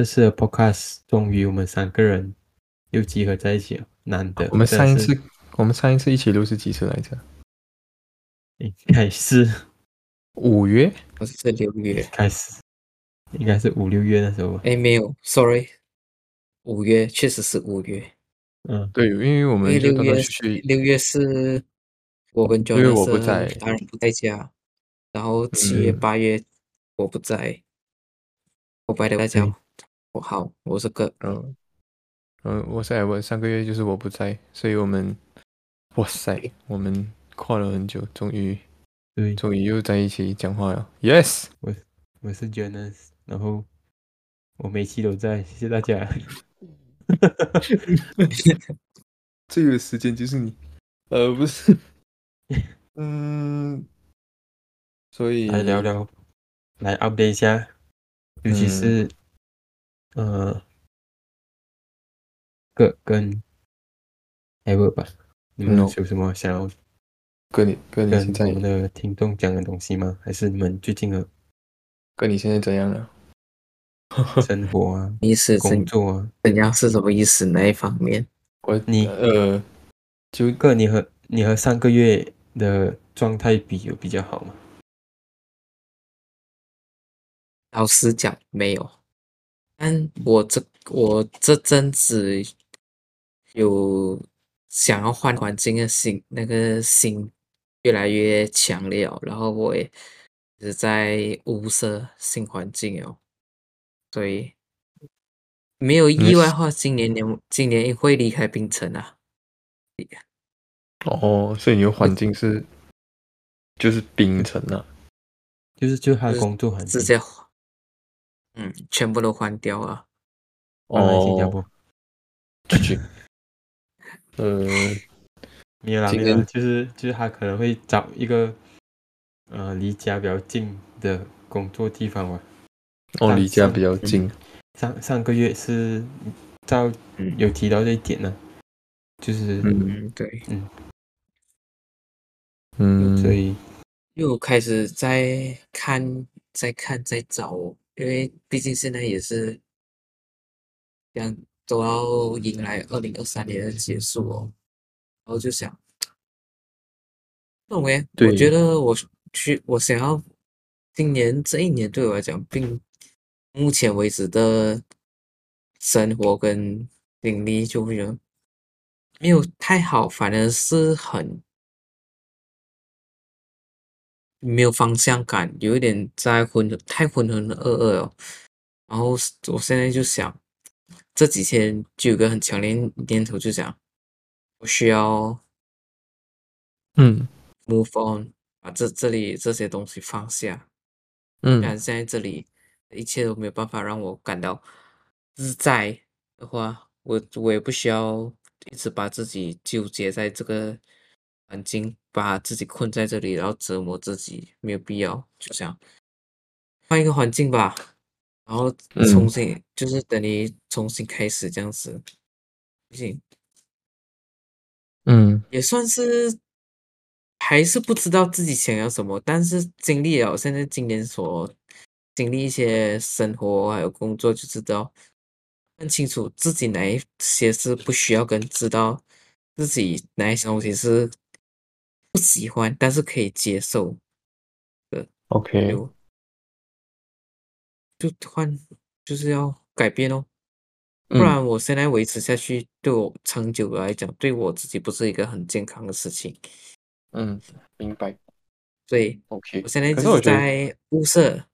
这次的 podcast 终于我们三个人又集合在一起了，难得。我们上一次，我们上一次一起录是几次来着？应该是五月？不是六月，开始，应该是五六月那时候吧。哎，没有，sorry，五月确实是五月，嗯，对，因为我们六月六月是我跟六月我不在。当然不在家，然后七月嗯。八月我不在，我白天在家。对，我好，我是个嗯嗯，我是艾文，上个月就是我不在，所以我们，哇塞，我们跨了很久，终于对，终于又在一起讲话了，yes，我我是 Jonas，然后我每期都在，谢谢大家。这个时间就是你，呃，不是，嗯，所以来聊聊，来 update 一下，尤其嗯是，呃，个跟 Ever 吧，你们 No 有什么想要跟你跟你现在我们的听众讲的东西吗？还是你们最近的跟你现在怎样了？生活啊、意思工怎作啊？怎样是什么意思哪一方面？我你呃，就个你和你和上个月的状态比有比较好吗？老实讲没有，但我这我这阵子有想要换环境的心，那个心越来越强烈哦，然后我也是在物色新环境哦，所以没有意外的话，今年年今年会离开冰城啊。哦，所以你的环境是就是冰城啊，就是就他的工作环境。直，接换，嗯，全部都换掉啊。搬来新加哦，坡。去，呃，没有啦，没有啦，今年就是就是他可能会找一个呃离家比较近的工作地方吧。哦，离家比较近，上上个月是照嗯有提到这一点呢，就是嗯嗯，对。嗯嗯，所以又开始在看、在看、在找哦，因为毕竟现在也是这样，都要迎来二零二三年的结束哦，然后就想，不懂诶，我觉得我去，我想要今年这一年对我来讲，并目前为止的生活跟经历，就会有没有太好，反而是很。没有方向感，有一点在浑太浑浑噩噩哦。然后我现在就想，这几天就有个很强烈念头，就想我需要嗯 move on，把这这里这些东西放下。嗯但现在这里一切都没有办法让我感到自在的话，我我也不需要一直把自己纠结在这个环境，把自己困在这里，然后折磨自己，没有必要。就这样，换一个环境吧，然后嗯。重新、就是等你重新开始这样子，不行，嗯。也算是还是不知道自己想要什么，但是经历了现在今年所经历一些生活还有工作，就知道更清楚自己哪一些是不需要跟知道自己哪一些东西是不喜欢，但是可以接受的，，OK，就就换就是要改变哦。不嗯然我现在维持下去，对我长久来讲，对我自己不是一个很健康的事情。嗯，明白所以，OK，我现在就是在物色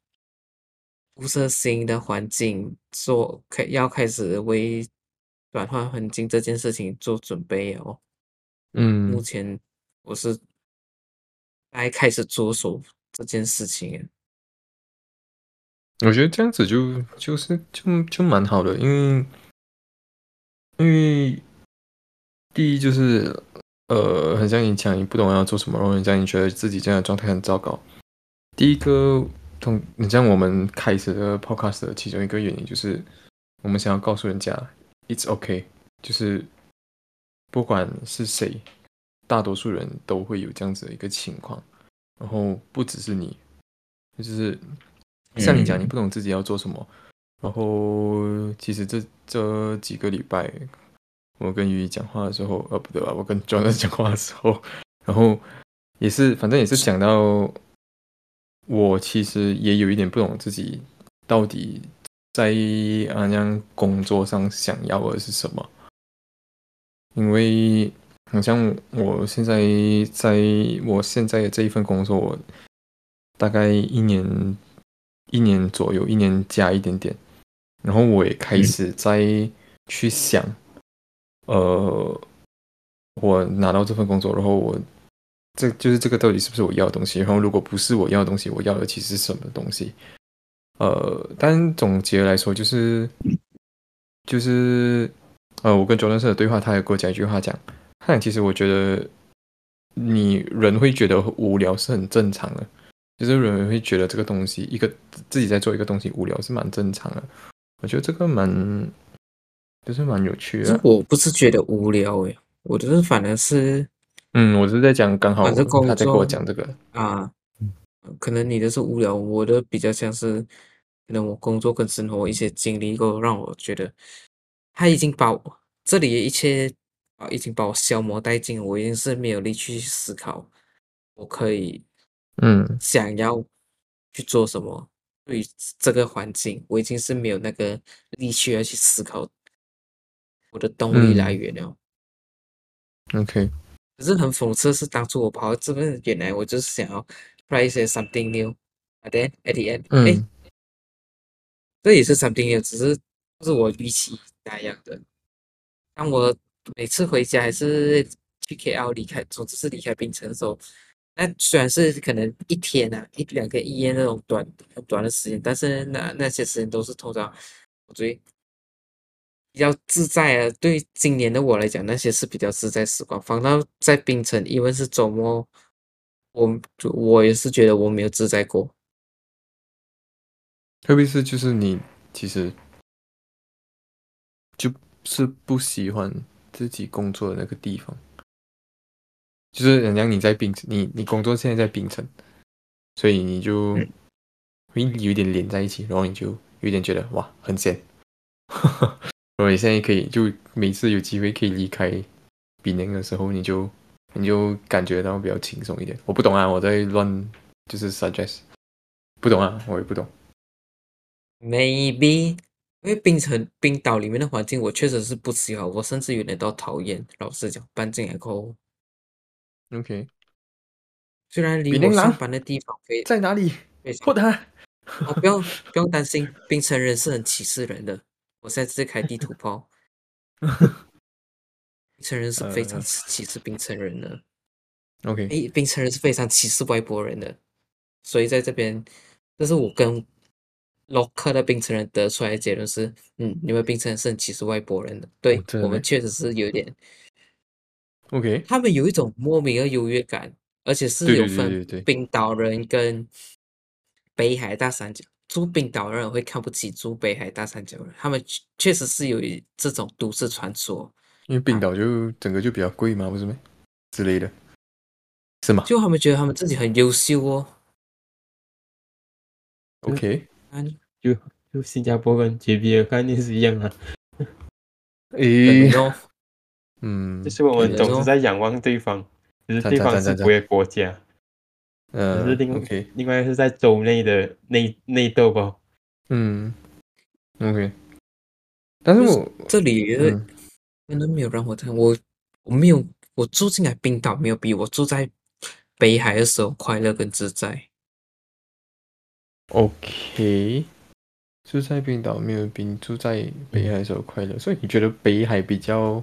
物色新的环境，做开要开始为转换环境这件事情做准备哦。嗯目嗯前我是该开始着手这件事情。我觉得这样子就就是就就蛮好的，因为因为第一就是呃，很像你讲你不懂要做什么，然后很像你觉得自己这样的状态很糟糕。第一个同你像我们开始的 podcast 的其中一个原因就是我们想要告诉人家 it's okay，就是不管是谁，大多数人都会有这样子的一个情况，然后不只是你，就是像你讲，嗯你不懂自己要做什么，然后其实这这几个礼拜，我跟鱼讲话的时候，呃，不对吧？我跟 John 讲话的时候，然后也是，反正也是想到，我其实也有一点不懂自己到底在啊样工作上想要的是什么，因为好像我现在在我现在的这一份工作，我大概一年一年左右，一年加一点点。然后我也开始在去想，呃，我拿到这份工作，然后我这就是这个到底是不是我要的东西？然后如果不是我要的东西，我要的其实是什么东西？呃，但总结来说，就是就是呃，我跟 Jordan 的对话，他也给我讲一句话，讲，他讲其实我觉得你人会觉得无聊是很正常的，就是人会觉得这个东西一个自己在做一个东西无聊是蛮正常的。我觉得这个蛮，就是蛮有趣的。我不是觉得无聊诶，我就是反而是，嗯，我是在讲刚好他在跟我讲这个啊，可能你的是无聊，我的比较像是，可能我工作跟生活一些经历过，让我觉得他已经把我这里的一切啊，已经把我消磨殆尽，我已经是没有力去思考，我可以，嗯，想要去做什么。对于这个环境，我已经是没有那个力气要去思考我的动力来源了。OK，可是很讽刺是，当初我跑到这边，原来我就是想要 try 一些 something new。Then at the end，哎，这也是 something new，只是不是我预期那样的。当我每次回家还是去 KL 离开，总之是离开槟城的时候。那虽然是可能一天啊，一两个一夜那种短很短的时间，但是那那些时间都是通常我最比较自在啊。对今年的我来讲，那些是比较自在时光。放到在槟城，因为是周末，我我也是觉得我没有自在过。特别是就是你其实就是不喜欢自己工作的那个地方。就是人家你在槟城，你你工作现在在槟城，所以你就会有点连在一起，然后你就有点觉得哇很闲。所以现在可以就每次有机会可以离开槟城的时候，你就你就感觉到比较轻松一点。我不懂啊，我在乱就是 suggest，不懂啊，我也不懂。Maybe 因为冰城冰岛里面的环境，我确实是不喜欢，我甚至有点到讨厌。老实讲，搬进来后。OK，虽然离我上班的地方在哪里？破他！哦，不用不用担心，冰城人是很歧视人的。我现在在开地图炮。冰城人是非常歧视冰城人的。OK，哎，冰城人是非常歧视外国人的。所以在这边，这是我跟 local 的冰城人得出来的结论是：嗯，你们冰城人是很歧视外国人的。对我们确实是有点。OK，他们有一种莫名的优越感，而且是有分冰岛人跟北海大三角。住冰岛人会看不起住北海大三角人，他们确实是有这种都市传说。因为冰岛就整个就比较贵嘛，不是吗？之类的，是吗？就他们觉得他们自己很优秀哦。OK，就就新加坡跟 JB 的概念是一样的。诶。嗯，就是我们总是在仰望对方，就是对方是别的国家，呃，是另另外是在州内的内内斗吧。嗯，OK。但是我这里可能没有让我看，我我没有我住进来冰岛没有比我住在北海的时候快乐跟自在。OK，住在冰岛没有比住在北海的时候快乐，所以你觉得北海比较？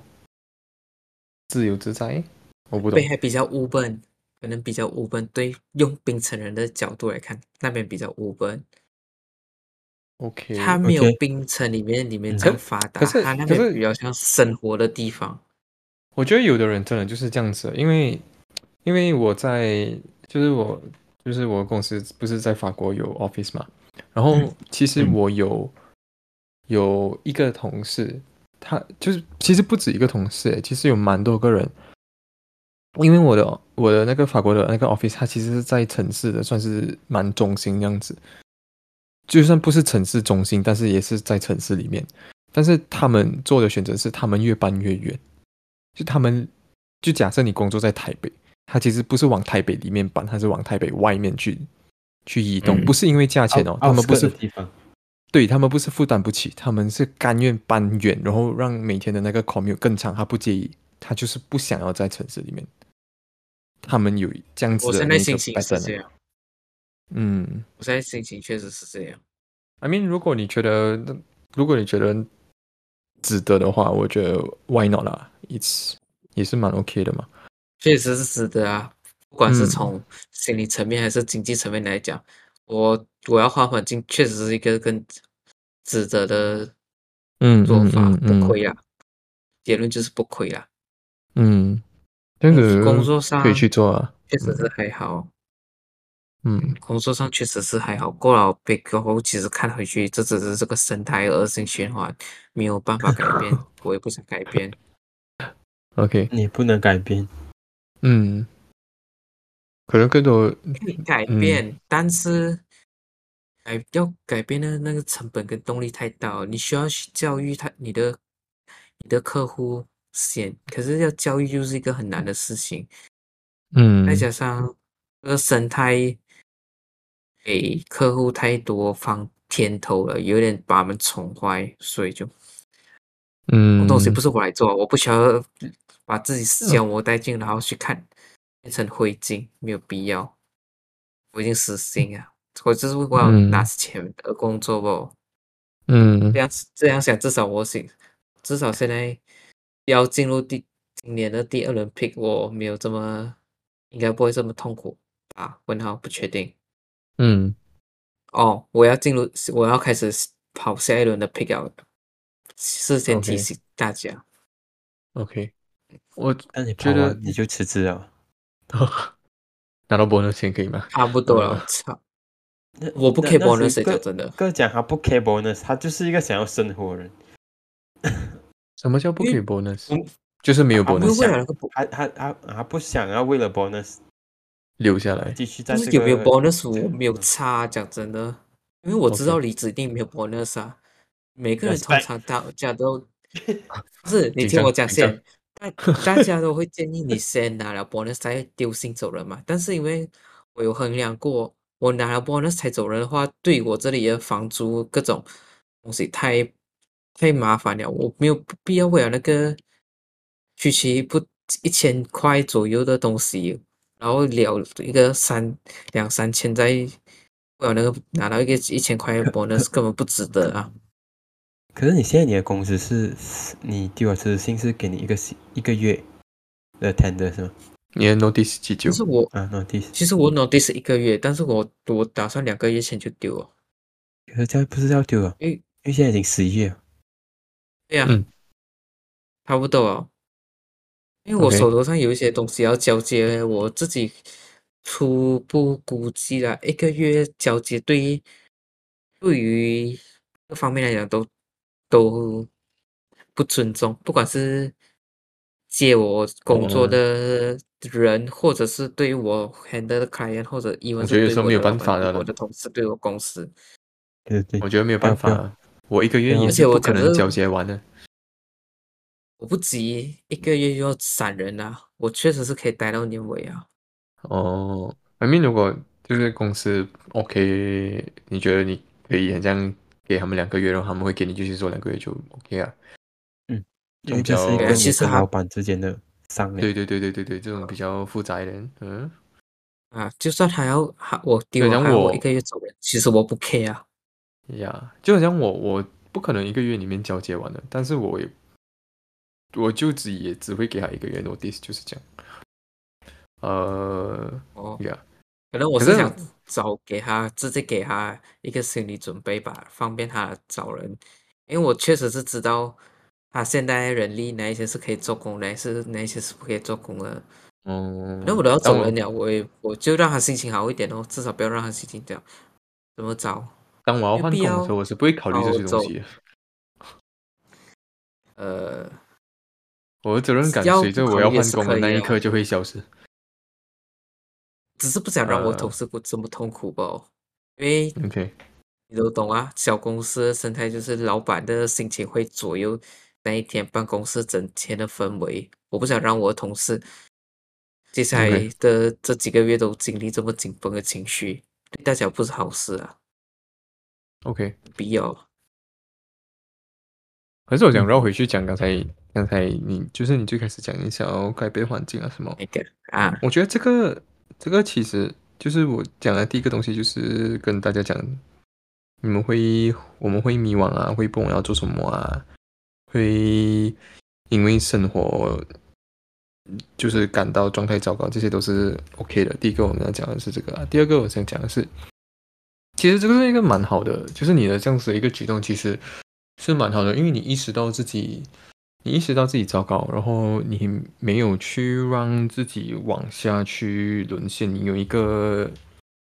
自由自在，我不懂。北海比较 open，，可能比较 open。对，用冰城人的角度来看，那边比较 open。OK，它没有冰城里面里面这样发达，它那边比较像生活的地方。我觉得有的人真的就是这样子，因为因为我在就是我就是我公司不是在法国有 office 嘛，然后其实我有有一个同事。他就是其实不止一个同事，其实有蛮多个人。因为我的我的那个法国的那个 office，它其实是在城市的，算是蛮中心这样子。就算不是城市中心，但是也是在城市里面。但是他们做的选择是，他们越搬越远。就他们，就假设你工作在台北，他其实不是往台北里面搬，他是往台北外面去去移动，嗯不是因为价钱哦，他们不是的地方，对他们不是负担不起，他们是甘愿搬远，然后让每天的那个 commute 更长，他不介意，他就是不想要在城市里面。他们有这样子我的那个现在心情是这样，嗯我现在心情确实是这样。，I mean，如果你觉得，如果你觉得值得的话，我觉得 why not 啦，it's 也是蛮 OK 的嘛。确实是值得啊，不管是嗯从心理层面还是经济层面来讲，我我要换环境，确实是一个更值得的嗯做法，嗯嗯不亏啊。结论就是不亏啊，嗯，这样子工作上可以去做啊。确实是还好，嗯工作上确实是还好。过了被过后，其实看回去，这只是这个生态恶性循环，没有办法改变，我也不想改变。，OK，你不能改变。嗯，可能更多，可以改嗯变，但是改要改变的那个成本跟动力太大了，你需要去教育他你的你的客户先，可是要教育就是一个很难的事情，嗯。再加上这个生态给客户太多放天头了，有点把他们宠坏，所以就嗯，东西不是我来做，我不需要把自己消磨殆尽，然后去看变成灰烬，没有必要。我已经死心了，我就是为了嗯拿钱而工作不？嗯这样这样想，至少我行，至少现在要进入第今年的第二轮 pick，我没有这么应该不会这么痛苦吧？问号不确定。嗯哦，我要进入，我要开始跑下一轮的 pick out，事先提醒大家。，OK，我那你觉得你就辞职了。拿到 bonus 钱可以吗？差不多了，呃操！那我不那 care 那 bonus，真的哥讲他不 care bonus，他就是一个想要生活的人。什么叫不可以因为 bonus？就是没有 bonus 他他他他不想要为了 bonus 留下来。继续有没有个 bonus 我这没有嗯差，讲真的，因为我知道离职一定没有 bonus 啊。每个人通常大家都不是你听我讲先，大家都会建议你先拿了 bonus 再丢心走人嘛。但是因为我有衡量过，我拿了 bonus 才走人的话，对我这里的房租各种东西太太麻烦了，我没有必要为了那个区区不一千块左右的东西，然后了一个三两三千再为了那个拿到一个一千块的 bonus 根本不值得啊。可是你现在你的工资是，你丢了辞职信是给你一个星一个月的 tender 是吗？你的 notice 几久其？实我啊，notice。其实我 notice 一个月，但是我我打算两个月前就丢了，可是这样不是要丢了，因为因为现在已经十一月了。对呀、嗯差不多哦。因为我手头上有一些东西要交接，我自己初步估计啦，一个月交接对于对于各方面来讲都都不尊重，不管是借我工作哦的人，或者是对于我 handle 的 client，或者 even 我是对觉得有时候没有办法的我的同事，对我公司。对对对，我觉得没有办法，我一个月也而且我是不可能交接完的。我不急一个月就要闪人啊，我确实是可以待到年尾啊。哦，I mean，如果就是公司 OK，你觉得你可以很像给他们两个月，然后他们会给你继续做两个月就 OK 啊？因为这是一其实老板之间的商量。对对对对对对，这种比较复杂一点，嗯，啊，就算他要他我丢我还要我一个月走人，其实我不 care 啊。呀，就好像我我不可能一个月里面交接完的，但是我也我就只也只会给他一个月 notice，就是这样。呃，哦，呀，可能我是是想找给他直接给他一个心理准备吧，方便他找人。因为我确实是知道他现在人力哪一些是可以做工的，哪是哪一些是不可以做工的。嗯，那我都要当走人了，我也我就让他心情好一点哦，至少不要让他心情这样。怎么找？当我要换工的时候，我是不会考虑这些东西的。呃，我的责任感随着我要换工的那一刻就会消失。只是不想让我呃。同事过这么痛苦吧，因为 OK，你都懂啊，小公司的生态就是老板的心情会左右那一天办公室整天的氛围。我不想让我的同事接下来的这几个月都经历这么紧绷的情绪，对大家不是好事啊，OK，必要。可是我想绕回去讲刚才刚才你就是你最开始讲你想要改变环境啊什么，那个啊，我觉得这个这个其实就是我讲的第一个东西，就是跟大家讲，你们会我们会迷惘啊，会不懂要做什么啊，会因为生活就是感到状态糟糕，这些都是 OK 的。第一个我们要讲的是这个啊，第二个我想讲的是，其实这个是一个蛮好的，就是你的这样子的一个举动，其实是蛮好的，因为你意识到自己。你意识到自己糟糕，然后你没有去让自己往下去沦陷，你有一个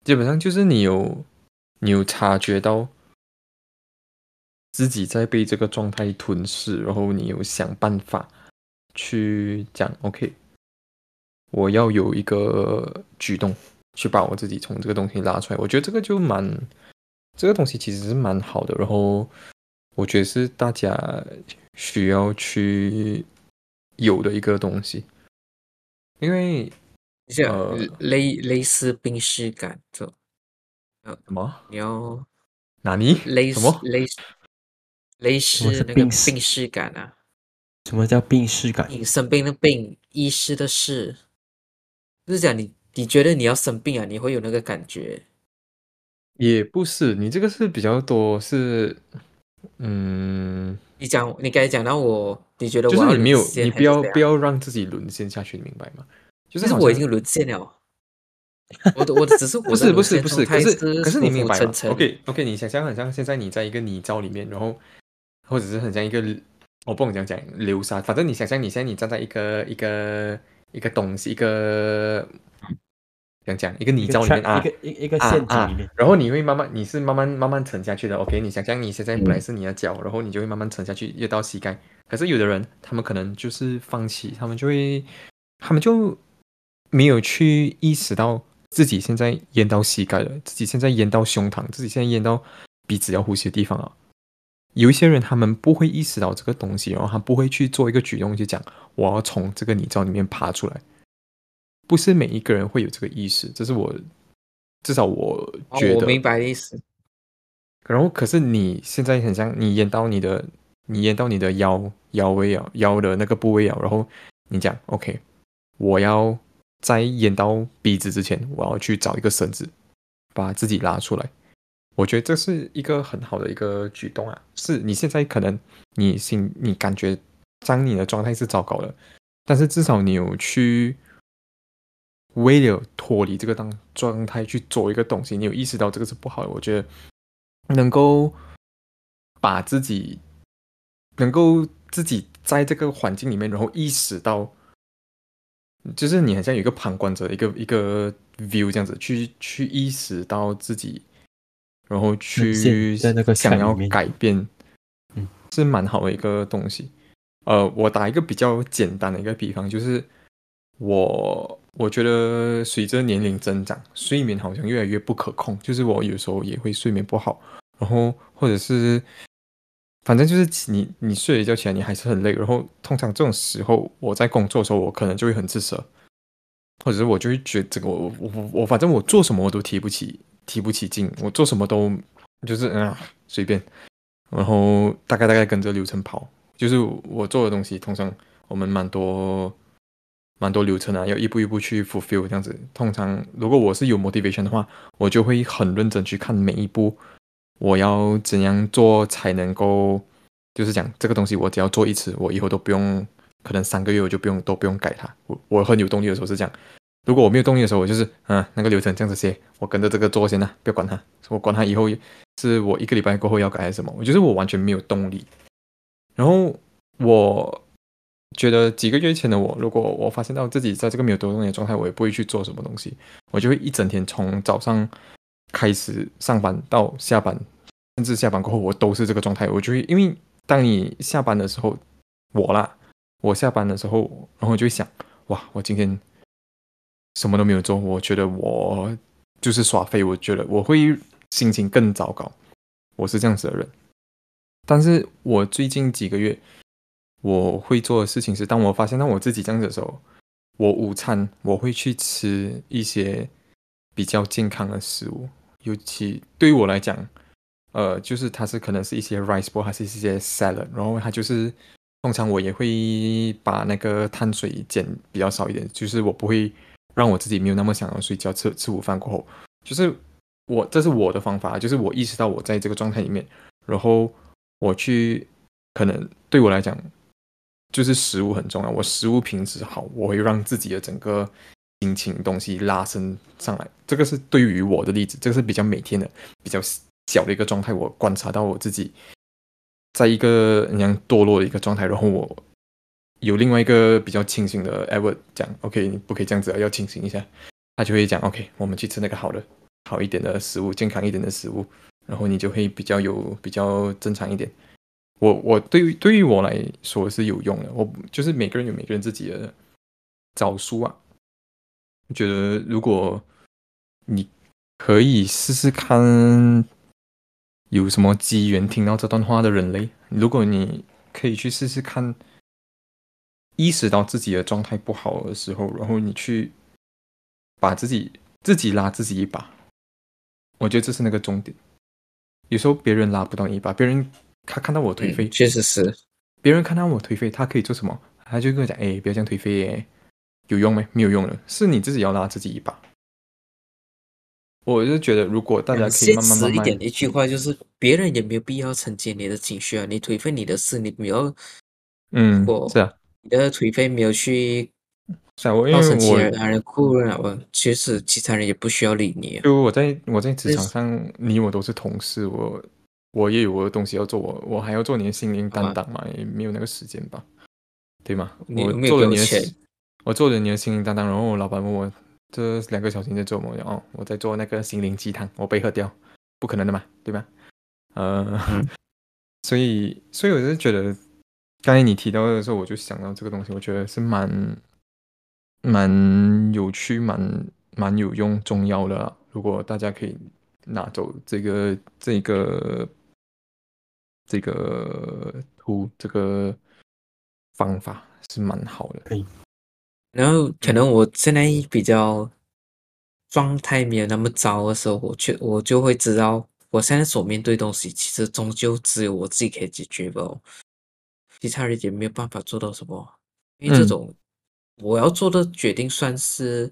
基本上就是你有你有察觉到自己在被这个状态吞噬，然后你有想办法去讲 OK，我要有一个举动去把我自己从这个东西拉出来，我觉得这个就蛮这个东西其实是蛮好的，然后我觉得是大家需要去有的一个东西，因为像呃类类似病逝感这呃，什么？你要哪里？类似什么？类似类似那个病逝病逝感啊，什么叫病逝感？你生病的病，医师的事，就是讲你你觉得你要生病啊，你会有那个感觉，也不是，你这个是比较多是，嗯，你讲你刚才讲到我，你觉得我就是你没有你不要不要让自己沦陷下去，你明白吗？就是我已经沦陷了。我的我的只是我不是不是不是，可是可是你明白吗？OK OK，你想象很像现在你在一个泥沼里面，然后或者是很像一个我不能讲讲流沙，反正你想象你现在你站在一个一个一个东西一个讲讲一个泥沼里面啊，一个一一个啊陷阱里面啊，然后你会慢慢，你是慢慢慢慢沉下去的。OK，你想象你现在本来嗯是你的脚，然后你就会慢慢沉下去，越到膝盖。可是有的人，他们可能就是放弃，他们就会，他们就没有去意识到自己现在淹到膝盖了，自己现在淹到胸膛，自己现在淹到鼻子要呼吸的地方了。有一些人他们不会意识到这个东西，然后他不会去做一个举动，就讲我要从这个泥沼里面爬出来。不是每一个人会有这个意识，这是我至少我觉得。哦我明白的意思。然后可是你现在很像你演到你的，你演到你的腰腰位啊，腰的那个部位啊，然后你讲 OK，我要在演到鼻子之前，我要去找一个绳子，把自己拉出来。我觉得这是一个很好的一个举动啊！是你现在可能你心你感觉当你的状态是糟糕的，但是至少你有去为了脱离这个当状态去做一个东西，你有意识到这个是不好的。我觉得能够把自己能够自己在这个环境里面，然后意识到，就是你好像有一个旁观者，一个一个 view 这样子去去意识到自己，然后去陷在那个想要改变，嗯，是蛮好的一个东西。呃，我打一个比较简单的一个比方，就是我我觉得随着年龄增长，睡眠好像越来越不可控，就是我有时候也会睡眠不好，然后或者是反正就是你你睡了一觉起来你还是很累，然后通常这种时候我在工作的时候我可能就会很自责，或者是我就会觉得这个我我我反正我做什么我都提不起提不起劲，我做什么都就是嗯随便，然后大概大概跟着流程跑，就是我做的东西通常我们蛮多。蛮多流程啊，要一步一步去 fulfill 这样子。通常如果我是有 motivation 的话，我就会很认真去看每一步，我要怎样做才能够，就是讲这个东西我只要做一次，我以后都不用，可能三个月我就不用都不用改它。我我很有动力的时候是这样，如果我没有动力的时候，我就是嗯那个流程这样子写，我跟着这个做先啦，不要管它，我管它以后是我一个礼拜过后要改还是什么，我觉得我完全没有动力。然后我觉得几个月前的我，如果我发现到自己在这个没有多动的状态，我也不会去做什么东西，我就会一整天从早上开始上班到下班，甚至下班过后我都是这个状态。我就会因为当你下班的时候，我啦，我下班的时候，然后就会想，哇，我今天什么都没有做，我觉得我就是耍废，我觉得我会心情更糟糕。我是这样子的人。但是我最近几个月我会做的事情是，当我发现到我自己这样子的时候，我午餐我会去吃一些比较健康的食物，尤其对于我来讲，呃，就是它是可能是一些 rice ball，还是一些 salad，然后它就是通常我也会把那个碳水减比较少一点，就是我不会让我自己没有那么想要睡觉，吃吃午饭过后，就是我这是我的方法，就是我意识到我在这个状态里面，然后我去可能对我来讲。就是食物很重要，我食物品质好，我会让自己的整个心情东西拉升上来。这个是对于我的例子，这个是比较每天的比较小的一个状态。我观察到我自己在一个那样堕落的一个状态，然后我有另外一个比较清醒的 Ever 讲，OK，你不可以这样子，要清醒一下。他就会讲，OK，我们去吃那个好的、好一点的食物，健康一点的食物，然后你就会比较有比较正常一点。我我对于对于我来说是有用的，我就是每个人有每个人自己的招数啊。我觉得如果你可以试试看，有什么机缘听到这段话的人类，如果你可以去试试看，意识到自己的状态不好的时候，然后你去把自己自己拉自己一把，我觉得这是那个重点。有时候别人拉不到你一把，别人。他看到我颓废，确实是。别人看到我颓废，他可以做什么？他就跟我讲：“哎，不要这样颓废，耶，有用没？没有用的，是你自己要拉自己一把。”我就觉得，如果大家可以慢慢慢慢一点，一句话就是，别人也没有必要承接你的情绪啊。你颓废你的事，你没有，嗯，是啊，你的颓废没有去。是啊，我因为我他人哭了，我其实其他人也不需要理你。就我在我在职场上，你我都是同事，我。我也有我的东西要做，我我还要做你的心灵担当嘛，也没有那个时间吧，对吗？我做了你的，我做了你的心灵担当，然后我老板问我这两个小时在做什么？哦，我在做那个心灵鸡汤，我被喝掉，不可能的嘛，对吧？呃，所以所以我就觉得，刚才你提到的时候，我就想到这个东西，我觉得是蛮蛮有趣、蛮蛮有用、重要的。如果大家可以拿走这个这个。这个图这个方法是蛮好的，可以。然后可能我现在比较状态没有那么糟的时候，我却我就会知道，我现在所面对东西，其实终究只有我自己可以解决吧，其他人也没有办法做到什么。因为这种我要做的决定算是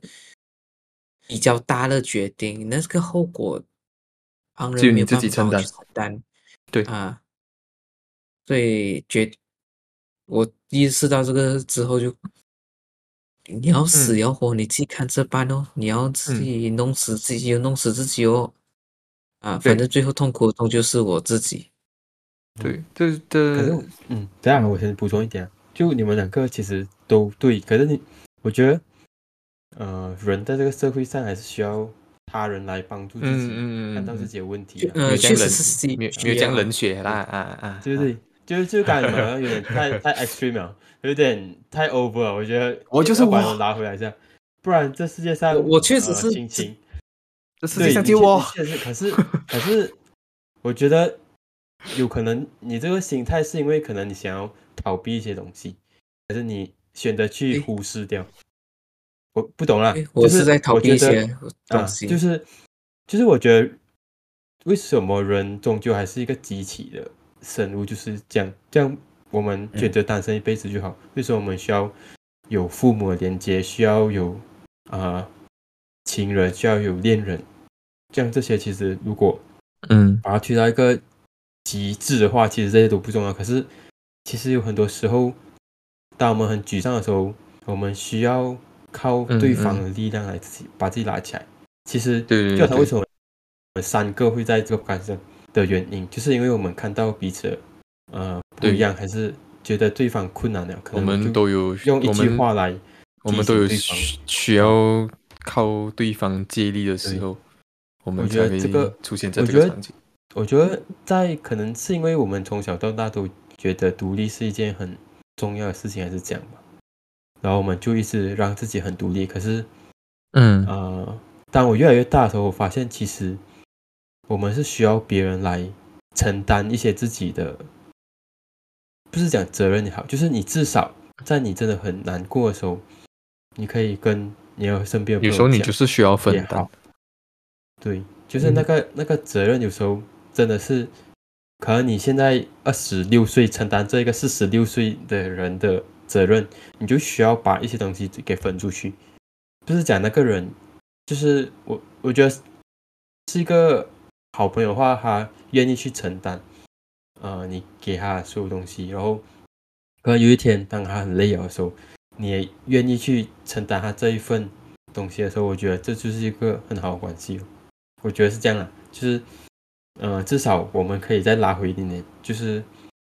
比较大的决定，那个后果旁人没有办法承担。对啊。所以决，我意识到这个之后，就你要死要活，你自己看着办哦。你要自己弄死自己，就弄死自己哦。啊，反正最后痛苦的终究是我自己。对，这这，可是，嗯，这样我先补充一点，就你们两个其实都对，可是你，我觉得，呃，人在这个社会上还是需要他人来帮助自己，看到自己的问题。呃，确实是，没有没有讲冷血啦，啊啊，对不对？就就感觉好像有点太 太 extreme 了，有点太 over 了。我觉得我就是把我拉回来一下，不然这世界上我确实是亲亲，这世界上就我。确实，可是 可是，我觉得有可能你这个心态是因为可能你想要逃避一些东西，还是你选择去忽视掉？我不懂了，我是在逃避一些东西，就是就是我觉得为什么人终究还是一个机器的？生物就是这样，这样我们选择单身一辈子就好。为什么我们需要有父母的连接，需要有啊情人，需要有恋人？这样这些其实如果嗯把它推到一个极致的话，其实这些都不重要。可是其实有很多时候，当我们很沮丧的时候，我们需要靠对方的力量来自己把自己拉起来。其实就他为什么我们三个会在这个关上？的原因，就是因为我们看到彼此，呃，不一样，还是觉得对方困难了，可能我们都有用一句话来，我们都有需需要靠对方借力的时候，我们觉得这个出现在这个场景。我觉得在可能是因为我们从小到大都觉得独立是一件很重要的事情，还是这样吧，然后我们就一直让自己很独立。可是，嗯，呃，当我越来越大的时候，我发现其实。我们是需要别人来承担一些自己的，不是讲责任也好，就是你至少在你真的很难过的时候，你可以跟你的身边的朋友有时候你就是需要分担。对，就是那个、那个责任，有时候真的是，可能你现在二十六岁承担这个四十六岁的人的责任，你就需要把一些东西给分出去。不是讲那个人，就是我，我觉得是一个好朋友的话，他愿意去承担，呃，你给他所有东西，然后可能有一天当他很累了的时候，你也愿意去承担他这一份东西的时候，我觉得这就是一个很好的关系。我觉得是这样啦，就是，呃，至少我们可以再拉回一点点，就是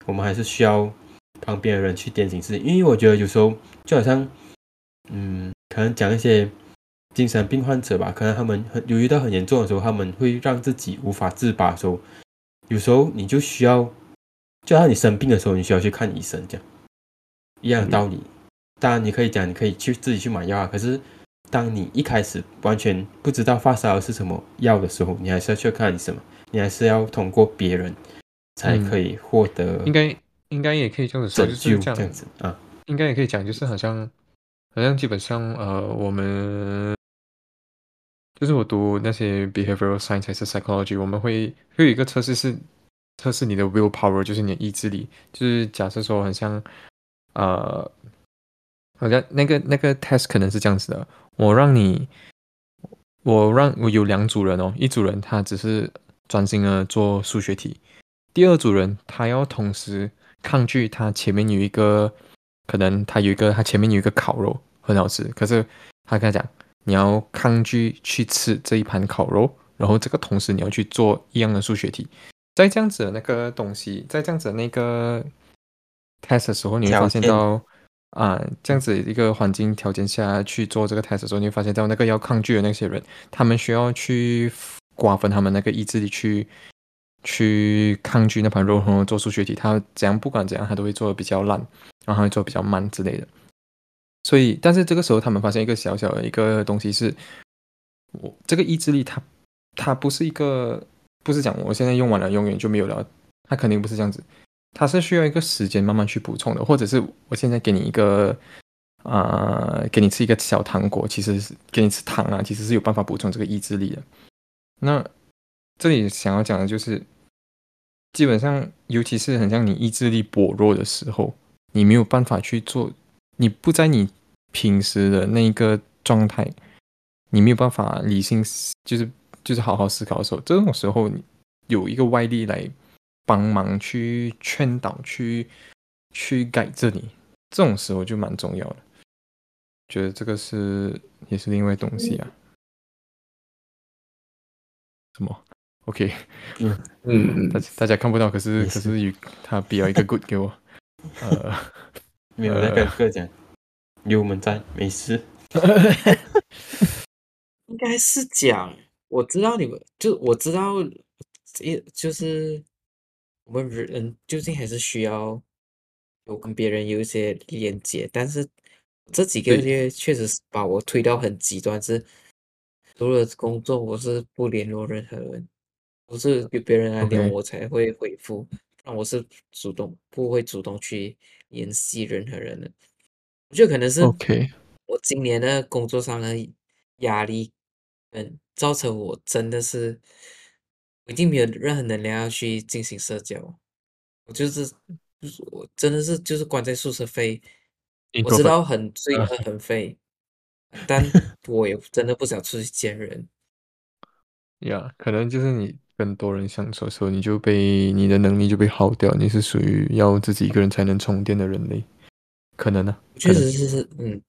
我们还是需要旁边的人去点醒自己，因为我觉得有时候就好像，嗯，可能讲一些精神病患者吧，可能他们很有遇到很严重的时候，他们会让自己无法自拔的时候，有时候你就需要，就像你生病的时候，你需要去看医生这样，一样的道理。当然，你可以讲，你可以去自己去买药啊，可是。当你一开始完全不知道发烧是什么药的时候，你还是要去看什么，你还是要通过别人才可以获得、应该应该也可以这样子说，就是这样子啊。应该也可以讲，就是好像好像基本上呃，我们就是我读那些 behavioral science 还是 psychology，我们会会有一个测试是测试你的 will power，就是你的意志力。就是假设说很像呃，好像那个那个 test 可能是这样子的，我让你我让我有两组人哦，一组人他只是专心的做数学题，第二组人他要同时抗拒他前面有一个。可能他有一个，他前面有一个烤肉很好吃，可是他跟他讲，你要抗拒去吃这一盘烤肉，然后这个同时你要去做一样的数学题，在这样子的那个东西，在这样子的那个 test 的时候，你会发现到啊，这样子一个环境条件下去做这个 test 的时候，你会发现到那个要抗拒的那些人，他们需要去瓜分他们那个意志力去。去抗拒那盘肉，然后做数学题，他怎样不管怎样，他都会做的比较烂，然后会做比较慢之类的。所以，但是这个时候他们发现一个小小的一个东西是，我这个意志力，它它不是一个，不是讲我现在用完了永远就没有了，它肯定不是这样子，它是需要一个时间慢慢去补充的，或者是我现在给你一个啊，给你吃一个小糖果，其实是给你吃糖啊，其实是有办法补充这个意志力的。那这里想要讲的就是。基本上，尤其是很像你意志力薄弱的时候，你没有办法去做，你不在你平时的那个状态，你没有办法理性，就是就是好好思考的时候，这种时候有一个外力来帮忙去劝导、去去改正你，这种时候就蛮重要的。觉得这个是也是另外东西啊？什么？OK，嗯嗯，大大家看不到，可是可是有他比了一个 good 给我，呃，没有那个个讲，有我们在，没事。应该是讲，我知道你们，就我知道，一就是我们人究竟还是需要有跟别人有一些连接，但是这几个月确实是把我推到很极端，是除了工作，我是不联络任何人。不是有别人来聊我才会回复，那我是主动不会主动去联系任何人了。我觉得可能是 OK，我今年的工作上的压力，嗯，造成我真的是我已经没有任何能量要去进行社交。我就是我真的是就是关在宿舍飞，我知道很罪恶很废，但我也真的不想出去见人。呀，可能就是你。跟多人相处的时候，你就被你的能力就被耗掉。你是属于要自己一个人才能充电的人类，可能呢？确实是是，嗯，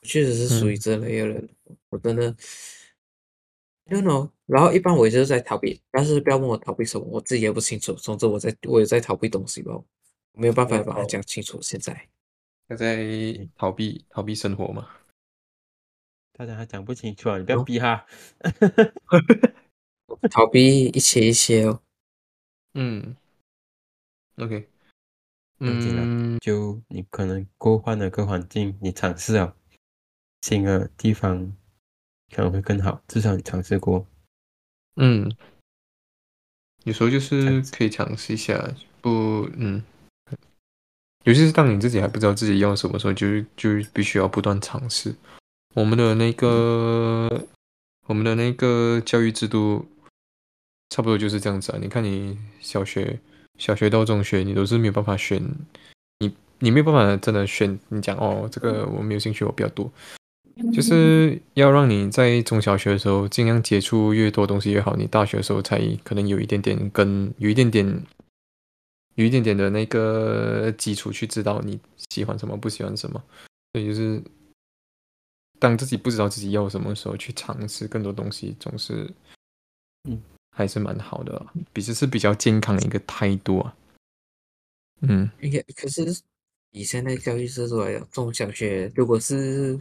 确实是属于这类的人。我真的，you know。然后一般我就是在逃避，但是不要问我逃避什么，我自己也不清楚。总之我在，我也在逃避东西吧，没有办法把它讲清楚。现在，在逃避逃避生活嘛？大家还讲不清楚啊！你不要逼他。逃避一些一些哦，嗯，OK，嗯，就你可能过换了个环境，你尝试了新的地方，可能会更好。至少你尝试过，嗯，有时候就是可以尝试一下，不，嗯，尤其是当你自己还不知道自己要什么时候，就就必须要不断尝试。我们的那个，我们的那个教育制度，差不多就是这样子啊。你看，你小学、小学到中学，你都是没有办法选，你你没有办法真的选。你讲哦，这个我没有兴趣，我比较多。就是要让你在中小学的时候尽量接触越多东西越好，你大学的时候才可能有一点点跟有一点点有一点点的那个基础去知道你喜欢什么不喜欢什么。所以就是当自己不知道自己要什么时候去尝试更多东西，总是嗯还是蛮好的，比这是比较健康的一个态度啊。嗯，应该可是以现在教育制度来讲，中小学如果是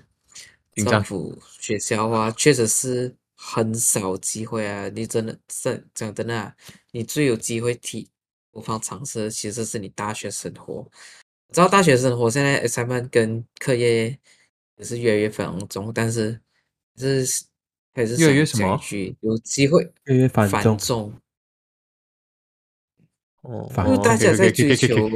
政府学校啊，确实是很少机会啊。你真的是讲真的、啊，你最有机会体不妨尝试，其实是你大学生活。知道大学生活现在 assignment 跟课业也是越来越繁重，但是是还是越来越想什么讲一句，有机会越来越繁重，繁重，哦，反因为大家在追求，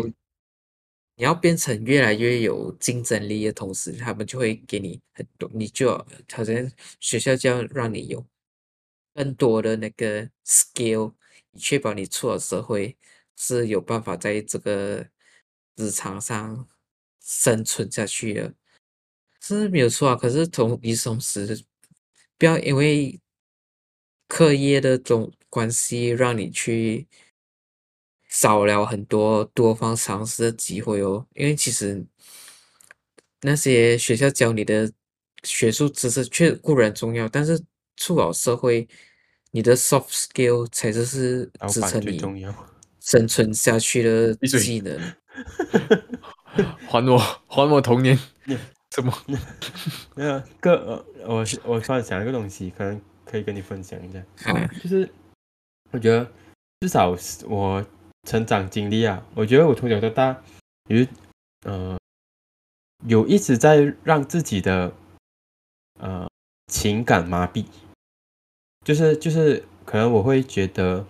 你要变成越来越有竞争力的同时，他们就会给你很多，你就要好像学校就要让你有更多的那个 skill，以确保你出了社会是有办法在这个职场上生存下去的，是没有错啊。可是同与此同时，不要因为课业的种关系让你去。少了很多多方尝试的机会哦，因为其实那些学校教你的学术知识确固然重要，但是出了社会，你的 soft skill 才是是支撑你重要。生存下去的技能。还我还我童年嗯，怎么？那个个呃，我是我突然想一个东西，可能可以跟你分享一下，啊，就是我觉得至少是我成长经历啊，我觉得我从小到大有呃有一直在让自己的呃情感麻痹，就是就是可能我会觉得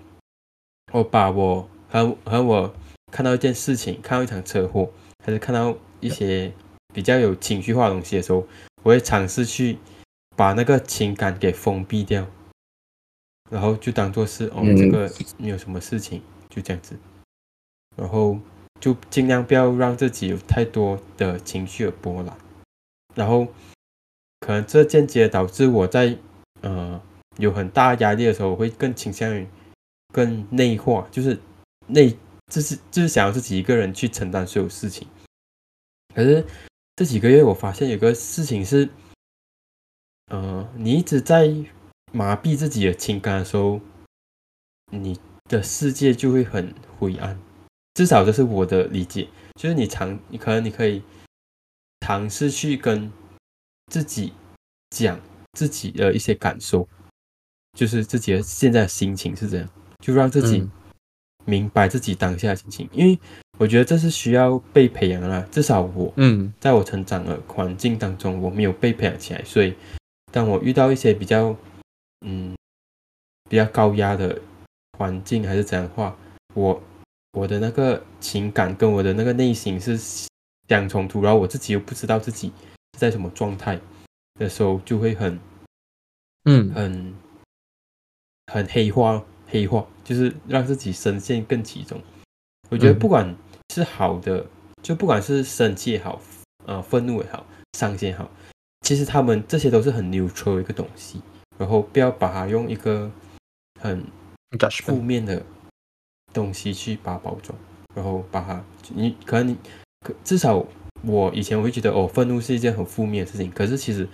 我把我和和我看到一件事情，看到一场车祸，还是看到一些比较有情绪化的东西的时候，我会尝试去把那个情感给封闭掉，然后就当做是哦，嗯这个没有什么事情，就这样子，然后就尽量不要让自己有太多的情绪的波澜，然后可能这间接导致我在呃有很大压力的时候，我会更倾向于更内化，就是内就是就是想要自己一个人去承担所有事情。可是这几个月我发现有个事情是，呃，你一直在麻痹自己的情感的时候，你的世界就会很灰暗。至少这是我的理解，就是你尝，你可能你可以尝试去跟自己讲自己的一些感受，就是自己的现在的心情是怎样，就让自己嗯明白自己当下的心情，因为我觉得这是需要被培养的啦。至少我嗯在我成长的环境当中，我没有被培养起来，所以当我遇到一些比较嗯比较高压的环境还是怎样的话，我我的那个情感跟我的那个内心是相冲突，然后我自己又不知道自己是在什么状态的时候，就会很嗯很很黑化，黑化就是让自己深陷更其中。我觉得嗯不管是好的，就不管是生气也好，呃，愤怒也好，伤心也好，其实他们这些都是很 neutral 的一个东西，然后不要把它用一个很负面的东西去把它包装，然后把它你可能你可至少我以前我会觉得哦，愤怒是一件很负面的事情，可是其实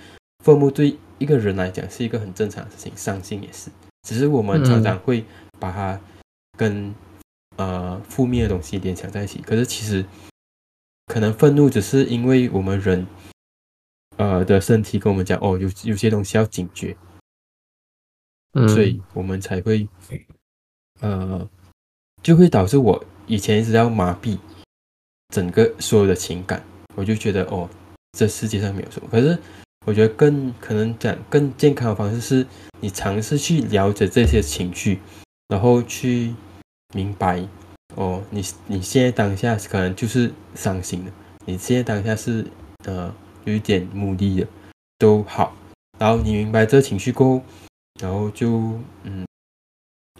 愤怒对一个人来讲是一个很正常的事情，伤心也是，只是我们常常会把它跟呃负面的东西联想在一起，可是其实可能愤怒只是因为我们人呃的身体跟我们讲哦，有有些东西要警觉，嗯。所以我们才会呃，就会导致我以前一直要麻痹整个所有的情感，我就觉得哦，这世界上没有什么。可是我觉得更可能讲更健康的方式是，你尝试去了解这些情绪，然后去明白哦，你你现在当下可能就是伤心的，你现在当下是呃有一点无力的，都好。然后你明白这情绪过后，然后就嗯，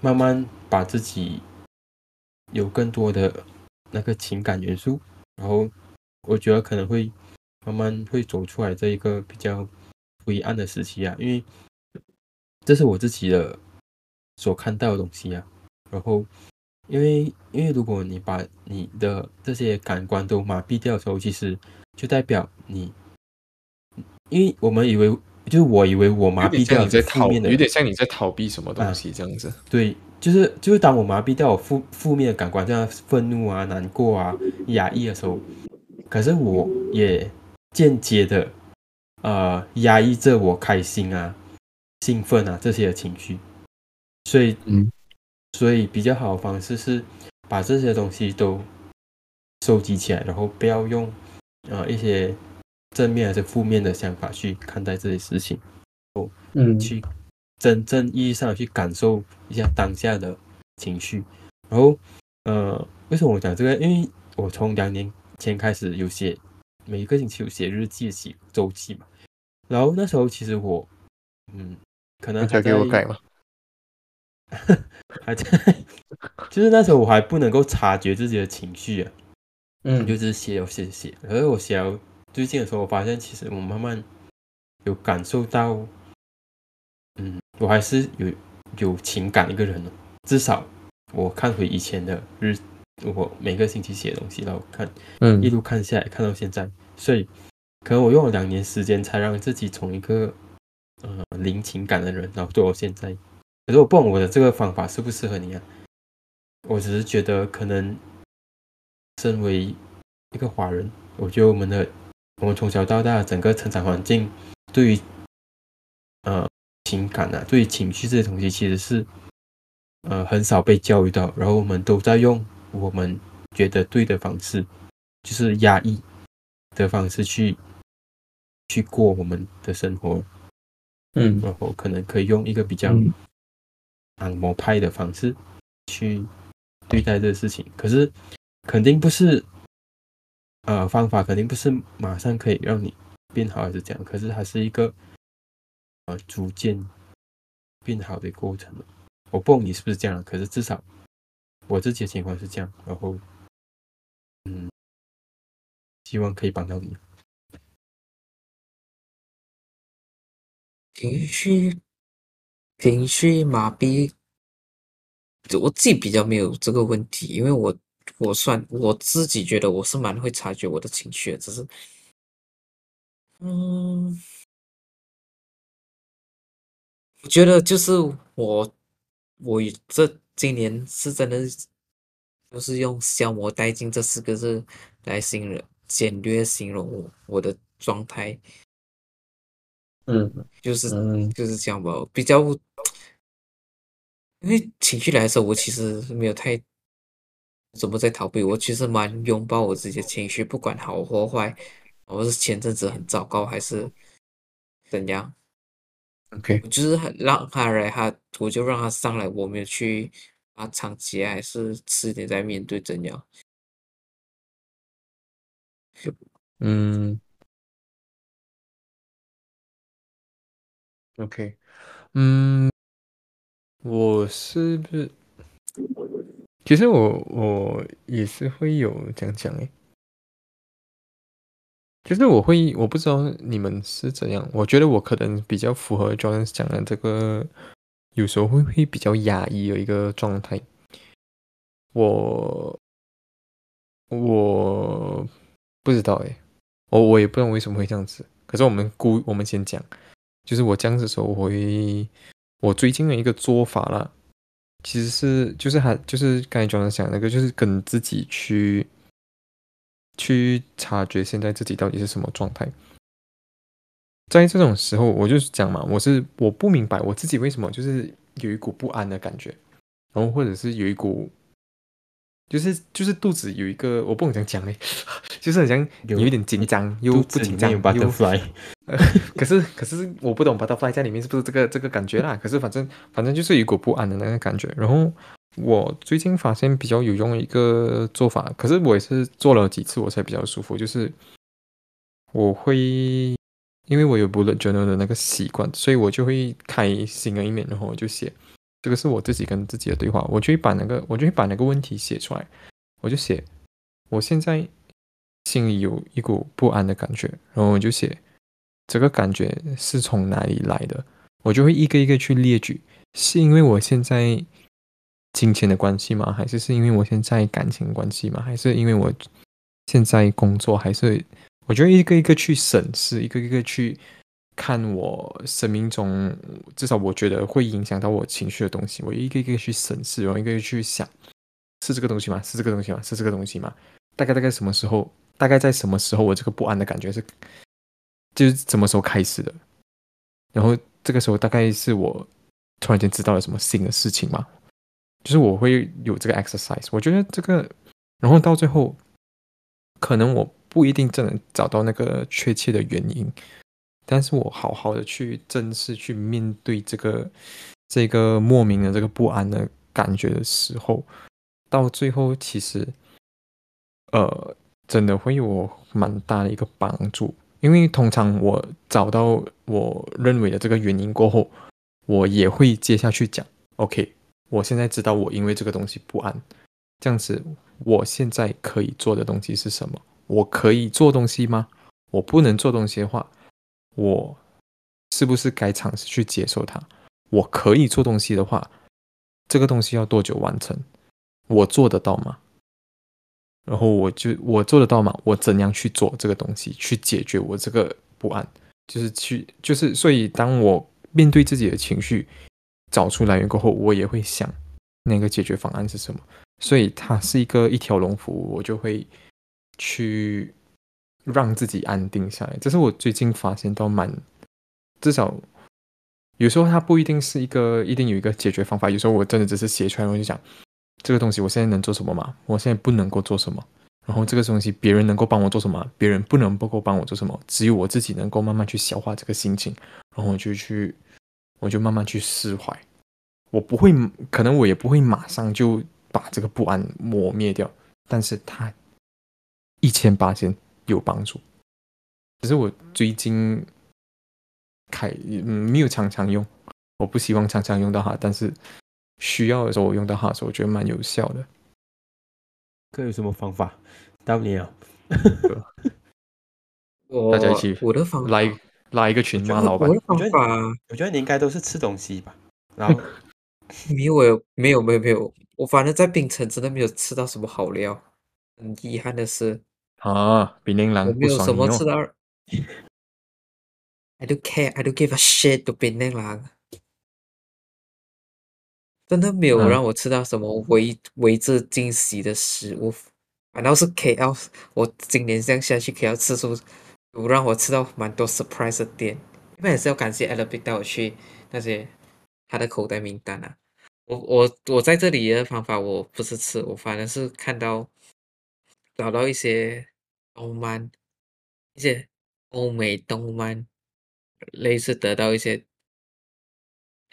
慢慢把自己有更多的那个情感元素，然后我觉得可能会慢慢会走出来这一个比较灰暗的时期啊，因为这是我自己的所看到的东西啊。然后因为因为如果你把你的这些感官都麻痹掉的时候，其实就代表你，因为我们以为。就是我以为我麻痹掉你在逃，面的，有点像你在逃避什么东西这样子。对，就是就是当我麻痹掉我负负面的感官，像愤怒啊、难过啊、压抑的时候，可是我也间接的呃压抑着我开心啊、兴奋啊这些的情绪。所以，嗯，所以比较好的方式是把这些东西都收集起来，然后不要用呃一些。正面还是负面的想法去看待这些事情，哦，嗯，去真正意义上去感受一下当下的情绪。然后，呃，为什么我讲这个？因为我从两年前开始有写，每一个星期有写日记、写周记嘛。然后那时候其实我，嗯，可能还给我改嘛，还在，就是那时候我还不能够察觉自己的情绪啊，嗯，就只是写，我写写，而我写。最近的时候，我发现其实我慢慢有感受到，嗯，我还是有有情感一个人了。至少我看回以前的日，我每个星期写东西，然后看，嗯，一路看下来，看到现在，所以可能我用了两年时间，才让自己从一个呃零情感的人，然后做到现在。可是我不懂我的这个方法适不适合你啊？我只是觉得可能身为一个华人，我觉得我们的。我们从小到大整个成长环境，对于呃情感啊，对于情绪这些东西，其实是呃很少被教育到。然后我们都在用我们觉得对的方式，就是压抑的方式去去过我们的生活。嗯，然后可能可以用一个比较按摩派的方式去对待这个事情，可是肯定不是。呃，方法肯定不是马上可以让你变好，还是这样？可是它是一个呃逐渐变好的过程我不懂你是不是这样，可是至少我自己的情况是这样。然后，嗯，希望可以帮到你。情绪情绪麻痹，我自己比较没有这个问题，因为我。我算我自己觉得我是蛮会察觉我的情绪的，只是，嗯，我觉得就是我，我这今年是真的，就是用“消磨殆尽”这四个字来形容，简略形容我我的状态。嗯，就是就是这样吧，比较，因为情绪来的时候，我其实没有太。怎么在逃避？我其实蛮拥抱我自己的情绪，不管好或坏，我是前阵子很糟糕还是怎样？OK，我就是让他来，他我就让他上来，我没有去啊长期，还是迟点再面对怎样？嗯，OK，嗯，我是不是？其实我我也是会有这样讲诶，就是我会我不知道你们是怎样，我觉得我可能比较符合 John 讲的这个，有时候会会比较压抑的一个状态。我我不知道诶，我我也不知道为什么会这样子。可是我们估我们先讲，就是我这样子说，我会我最近的一个做法啦。其实是就是还就是刚才庄子讲那个，就是跟自己去去察觉现在自己到底是什么状态。在这种时候，我就是讲嘛，我是我不明白我自己为什么就是有一股不安的感觉，然后或者是有一股就是就是肚子有一个我不能讲讲嘞，就是好像有一点紧张又不紧张又。可是可是我不懂 butterfly 在里面是不是这个这个感觉啦？可是反正反正就是一股不安的那个感觉。然后我最近发现比较有用的一个做法，可是我也是做了几次我才比较舒服，就是我会因为我有 bullet journal 的那个习惯，所以我就会开新的一面，然后我就写，这个是我自己跟自己的对话，我就会把那个我就会把那个问题写出来，我就写我现在心里有一股不安的感觉，然后我就写这个感觉是从哪里来的，我就会一个一个去列举，是因为我现在。金钱的关系吗？还是是因为我现在感情关系吗？还是因为我现在工作？还是我觉得一个一个去审视，一个一个去看我生命中至少我觉得会影响到我情绪的东西，我一个一个去审视，然后一个一个去想，是这个东西吗？是这个东西吗？是这个东西吗？大概大概什么时候？大概在什么时候？我这个不安的感觉是就是什么时候开始的？然后这个时候大概是我突然间知道了什么新的事情吗？就是我会有这个 exercise，我觉得这个，然后到最后，可能我不一定真的找到那个确切的原因，但是我好好的去正视、去面对这个这个莫名的这个不安的感觉的时候，到最后其实，呃，真的会有我蛮大的一个帮助。因为通常我找到我认为的这个原因过后，我也会接下去讲，OK。我现在知道我因为这个东西不安，这样子，我现在可以做的东西是什么？我可以做东西吗？我不能做东西的话，我是不是该尝试去接受它？我可以做东西的话，这个东西要多久完成？我做得到吗？然后我就我做得到吗？我怎样去做这个东西，去解决我这个不安？就是去，就是所以，当我面对自己的情绪。找出来源过后，我也会想那个解决方案是什么，所以它是一个一条龙服务，我就会去让自己安定下来。这是我最近发现到蛮，至少有时候它不一定是一个一定有一个解决方法，有时候我真的只是写出来，我就想这个东西我现在能做什么吗？我现在不能够做什么？然后这个东西别人能够帮我做什么？别人不能不够帮我做什么？只有我自己能够慢慢去消化这个心情，然后我就去。我就慢慢去释怀，我不会，可能我也不会马上就把这个不安抹灭掉，但是它一千八千有帮助。只是我最近开，嗯，没有常常用，我不希望常常用到它，但是需要的时候我用到它的时候，我觉得蛮有效的。这有什么方法？到你啊！我大家一起我的方来。拉一个群吗老板。我的方法，我觉得你应该都是吃东西吧。然后 没有，没有，没有，没有。我反正在槟城真的没有吃到什么好料。很遗憾的是，啊，槟榔狼我没有什么吃到。I don't care, I don't give a shit to 槟榔狼。真的没有让我吃到什么为为之惊喜的食物。反倒是 KL，我今年这样下去，KL 吃出。有让我吃到蛮多 surprise 的店，一般也是要感谢 Alibi 带我去那些他的口袋名单啊。我我我在这里的方法，我不是吃，我反而是看到找到一些动漫，一些欧美动漫，类似得到一些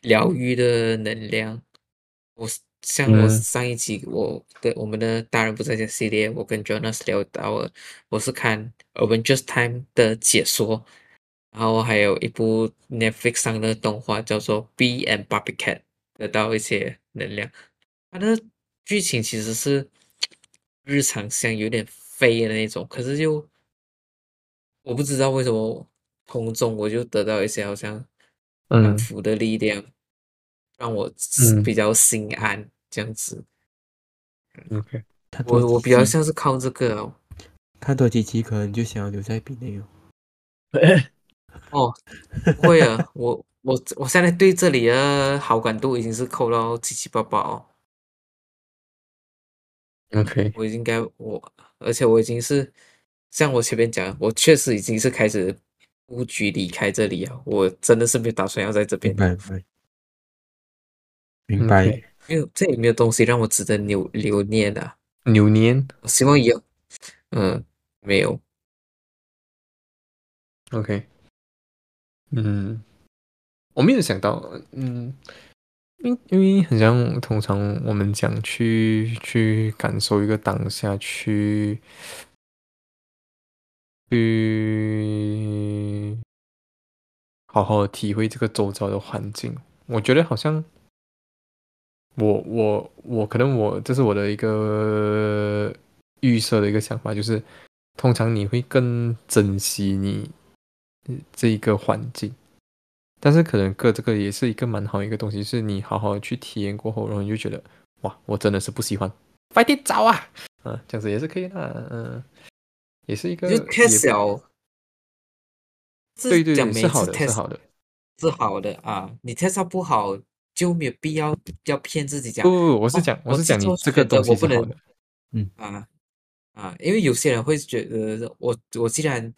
疗愈的能量。我像我上一集我的我们的大人不在家系列，我跟 Jonas 聊到了，我是看 Avengers Time 的解说，然后还有一部 Netflix 上的动画叫做 B and Barbie Cat，得到一些能量。它的剧情其实是日常像有点飞的那种，可是就我不知道为什么从中我就得到一些好像安抚的力量。让我比较心安，这样子。OK，我我比较像是靠这个哦。看多几集可能就想要留在比内哦。哦，不会啊，我我我现在对这里的好感度已经是扣到七七八八哦。OK，我应该我，而且我已经是像我前面讲，我确实已经是开始布局离开这里啊。我真的是没有打算要在这边。明白，没有，这也没有东西让我值得留留念的。留念，我希望有，嗯，没有。OK，嗯，我没有想到，嗯，因因为很像通常我们讲去去感受一个当下，去去好好体会这个周遭的环境。我觉得好像我我我可能我这是我的一个预设的一个想法，就是通常你会更珍惜你这一个环境。但是可能个这个也是一个蛮好一个东西，是你好好去体验过后，然后你就觉得哇，我真的是不喜欢，快点找啊！嗯，这样子也是可以的，嗯，也是一个就 test 了，对对对，讲是好的，是好的。是好的啊，你 test 到不好就没有必要要骗自己讲不不不，我是哦讲，我是讲你做这个东西我不能是好的。啊啊，因为有些人会觉得我我既然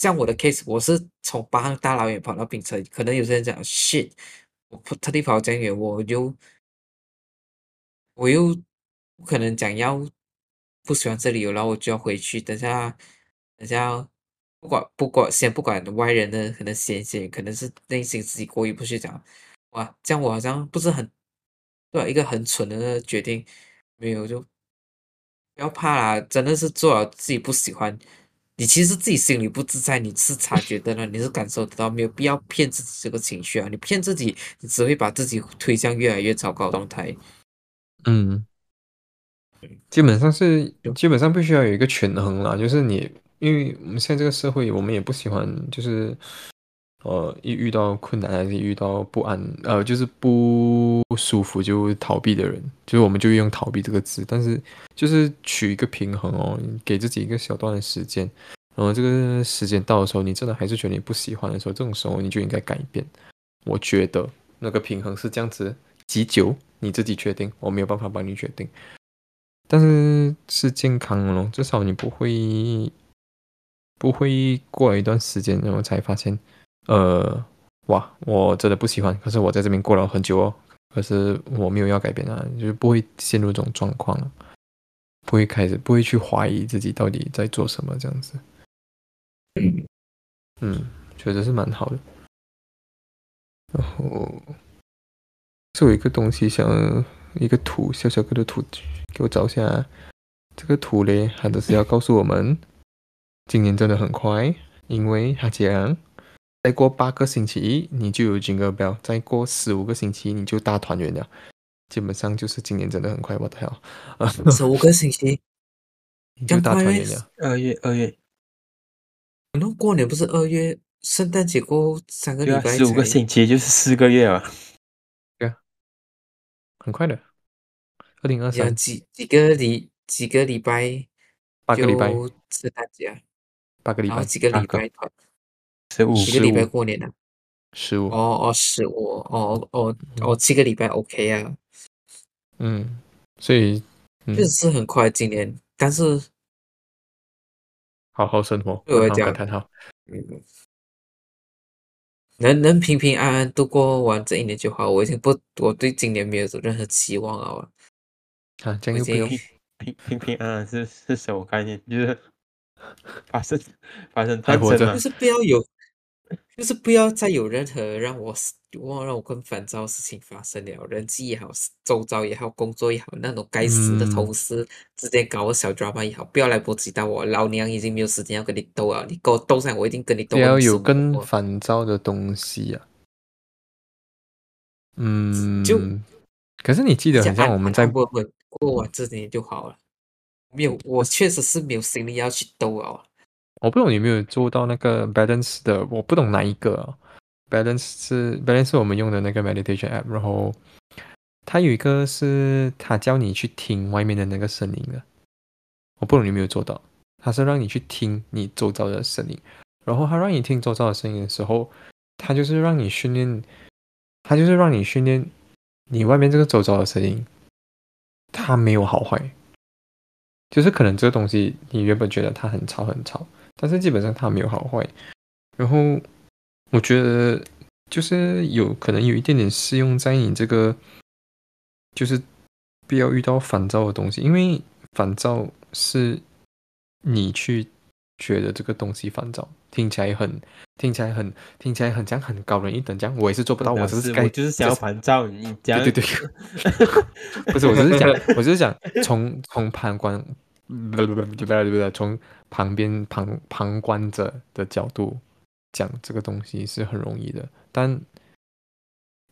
像我的 case，我是从巴汉大老远跑到槟城，可能有些人讲 shit，我特地跑这样远，我又我又不可能讲要不喜欢这里，然后我就要回去，等下等下不管不管先不管外人的可能嫌嫌，可能是内心自己过意不去讲，哇，这样我好像不是很对一个很蠢的决定，没有就。不要怕啦，真的是做了自己不喜欢，你其实自己心里不自在，你是察觉的呢，你是感受得到，没有必要骗自己这个情绪啊！你骗自己，你只会把自己推向越来越糟糕的状态。嗯，基本上是基本上必须要有一个权衡啦，就是你，因为我们现在这个社会，我们也不喜欢就是。呃，一遇到困难还是遇到不安，呃，就是不舒服就逃避的人，就是我们就用逃避这个字，但是就是取一个平衡哦，给自己一个小段的时间，然后这个时间到的时候，你真的还是觉得你不喜欢的时候，这种时候你就应该改变。我觉得那个平衡是这样子，几久你自己决定，我没有办法帮你决定，但是是健康咯，至少你不会不会过了一段时间，然后才发现。呃，哇，我真的不喜欢。可是我在这边过了很久哦，可是我没有要改变啊，就是不会陷入这种状况，不会开始不会去怀疑自己到底在做什么这样子。嗯嗯，觉得是蛮好的。然后，是有一个东西，像一个图，小小个的图，给我找一下。这个图嘞，它都是要告诉我们，今年真的很快，因为它讲。再过八个星期，你就有 Jingle Bell；再过十五个星期，你就大团圆了。基本上就是今年真的很快，我的天啊！十五个星期，你就大团圆了。二月，二月，那过年不是二月？圣诞节过后三个礼拜，十五个星期就是四个月啊。对啊，很快的。二零二三几几个礼几个礼拜？八个礼拜。圣诞节。八个礼拜。几个礼拜？十个礼拜过年啊，十五。哦哦十五哦哦哦七个礼拜 OK 啊，嗯，所以确实是很快今年，但是好好生活，对我来讲，好，嗯，能能平平安安度过完这一年就好，我已经不我对今年没有任何期望了，啊，这样就平平平安安是是什么概念？就是 发生发生还活着，就是不要有。就是不要再有任何让我忘让我更烦躁的事情发生了，人际也好，周遭也好，工作也好，那种该死的同事之间搞个小 drama 也好，不要来波及到我。老娘已经没有时间要跟你斗了，你给我斗上，我一定跟你斗。不要有更烦躁的东西啊。嗯，就可是你记得，好像我们在过过完这年就好了。没有，我确实是没有心力要去斗啊。我不懂你有没有做到那个 balance 的，我不懂哪一个 balance 是 balance 是我们用的那个 meditation app，然后它有一个是它叫你去听外面的那个声音的，我不懂你有没有做到，它是让你去听你周遭的声音，然后它让你听周遭的声音的时候，它就是让你训练，它就是让你训练你外面这个周遭的声音，它没有好坏，就是可能这个东西你原本觉得它很吵很吵。但是基本上它没有好坏，然后我觉得就是有可能有一点点适用在你这个，就是不要遇到烦躁的东西，因为烦躁是你去觉得这个东西烦躁，听起来很听起来很听起来很像很高人一等这样，我也是做不到，我只是该我就是想要烦躁，你讲对对对，不是，我只是讲，我只是讲从从旁观，不不不不不不，从旁边旁旁观者的角度讲这个东西是很容易的，但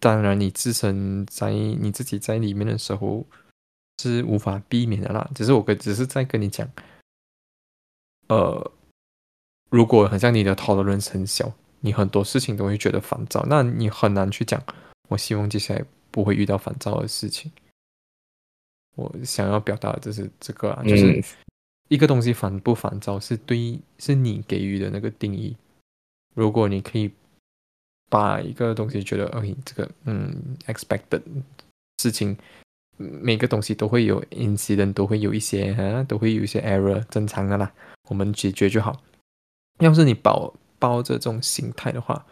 当然你自身在你自己在里面的时候是无法避免的啦。只是我跟只是在跟你讲，呃。如果很像你的 tolerance 很小，你很多事情都会觉得烦躁，那你很难去讲。我希望接下来不会遇到烦躁的事情。我想要表达的就是这个啊，就是一个东西烦不烦躁是对是你给予的那个定义。如果你可以把一个东西觉得，OK，这个嗯，expected 事情，每个东西都会有 incident，都会有一些啊，都会有一些 error，正常的啦，我们解决就好。要是你抱抱着这种心态的话，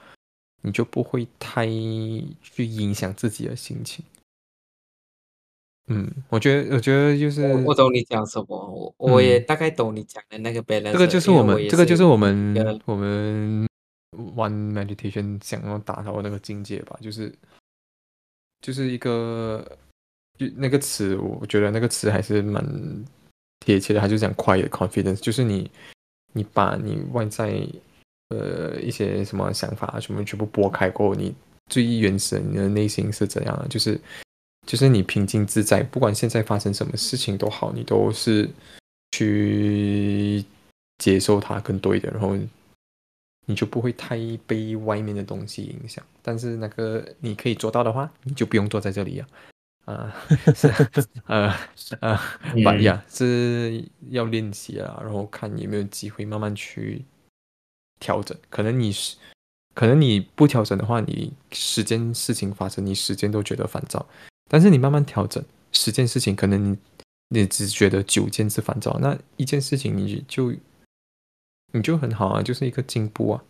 你就不会太去影响自己的心情。嗯，我觉得，我觉得就是我懂你讲什么，我我也大概懂你讲的那个 balance。这个就是我们，这个就是我们我们 one meditation 想要达到那个境界吧，就是就是一个就那个词，我觉得那个词还是蛮贴切的，他就讲 quiet confidence，就是你。你把你外在呃一些什么想法什么全部拨开过后，你最原始你的内心是怎样的？就是就是你平静自在，不管现在发生什么事情都好，你都是去接受它更多一点，然后你就不会太被外面的东西影响。但是那个你可以做到的话，你就不用坐在这里啊。啊，是呃呃，把呀是要练习啊，然后看有没有机会慢慢去调整。可能你是，可能你不调整的话，你十件事情发生，你十件都觉得烦躁。但是你慢慢调整，十件事情可能你你只觉得九件是烦躁，那一件事情你就你就很好啊，就是一个进步啊。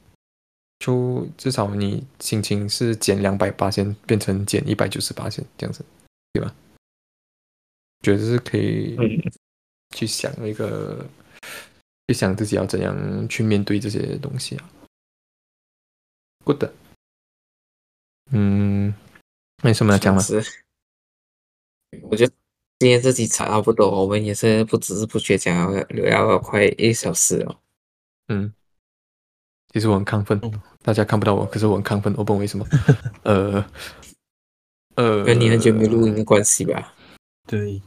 就至少你心情是减两百八千变成减一百九十八千这样子。对吧？觉得是可以去想一个，去想自己要怎样去面对这些东西啊。Good，嗯，没什么要讲了。我觉得今天这集差不多，我们也是不知不觉讲要聊了快一小时了。嗯，其实我很亢奋，大家看不到我，可是我很亢奋，我不懂为什么。呃。呃，跟你很久没录音的关系吧？对，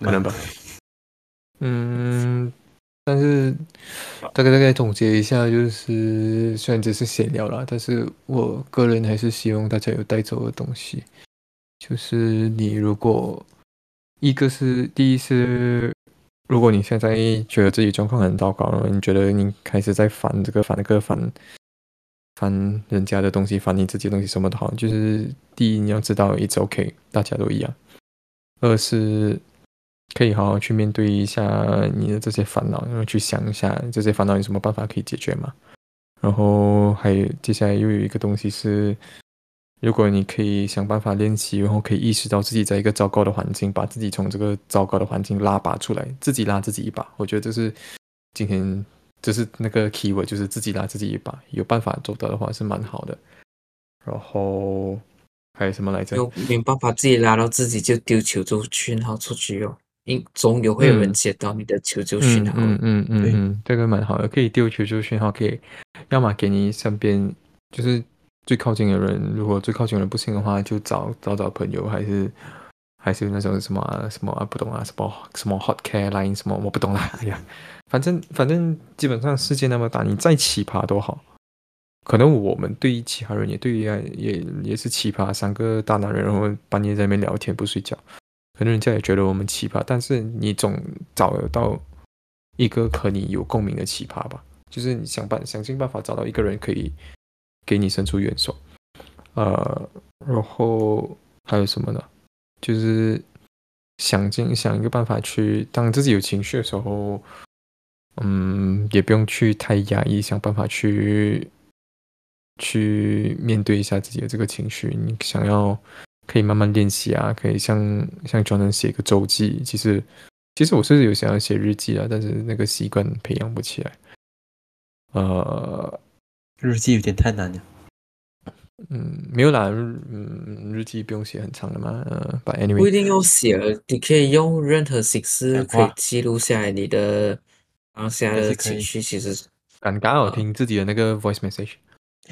可能吧。嗯，但是大概大概总结一下，就是虽然只是闲聊啦，但是我个人还是希望大家有带走的东西。就是你如果一个是第一是，如果你现在觉得自己状况很糟糕了，你觉得你开始在烦这个烦那个烦。烦人家的东西，烦你自己东西，什么都好。就是第一，你要知道，it's OK，大家都一样。二是可以好好去面对一下你的这些烦恼，然后去想一下这些烦恼有什么办法可以解决嘛。然后还有接下来又有一个东西是，如果你可以想办法练习，然后可以意识到自己在一个糟糕的环境，把自己从这个糟糕的环境拉拔出来，自己拉自己一把。我觉得这是今天。就是那个 keyword，就是自己拉自己一把，有办法做到的话是蛮好的。然后还有什么来着？有没办法自己拉到自己就丢求救讯号出去哦，因总有会有人接到你的求救讯号。嗯嗯嗯嗯，这个蛮好的，可以丢求救讯号，可以要么给你身边就是最靠近的人，如果最靠近的人不行的话，就找找找朋友，还是还是那种什么什么啊不懂啊，什么什么 hot care line 什么我不懂啦，哎呀。反正反正基本上世界那么大，你再奇葩都好，可能我们对于其他人也对于也也是奇葩，三个大男人然后半夜在那边聊天不睡觉，可能人家也觉得我们奇葩，但是你总找得到一个和你有共鸣的奇葩吧，就是你想办想尽办法找到一个人可以给你伸出援手，呃，然后还有什么呢？就是想尽想一个办法去，当自己有情绪的时候。嗯，也不用去太压抑，想办法去去面对一下自己的这个情绪。你想要可以慢慢练习啊，可以像像专门写一个周记。其实其实我是有想要写日记啊，但是那个习惯培养不起来。呃，日记有点太难了。嗯，没有啦，嗯，日记不用写很长的嘛，呃，But 不一 anyway，定要写了，你可以用任何形式讲可以记录下来你的当下的情绪。其实。尴尬哦，啊听自己的那个 voice message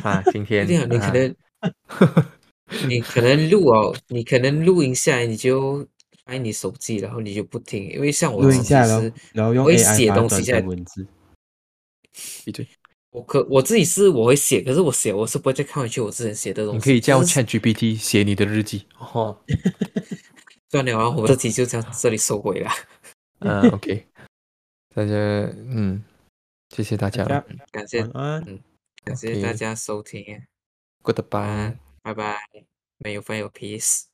啊，今天你可啊能 你可能录哦，你可能录音下来，你就拍你手机，然后你就不听，因为像我录自己音下来然后用我会 AI 写东西下文字。闭嘴，我可我自己是我会写，可是我写我是不会再看回去我之前写的东西。你可以叫就是 ChatGPT 写你的日记哦，算了，然后我这集就这样这里收尾了，嗯，OK，大家嗯，谢谢大家大了家感谢嗯。感谢大家收听，晚，Goodbye。拜拜，没有 f 有 peace。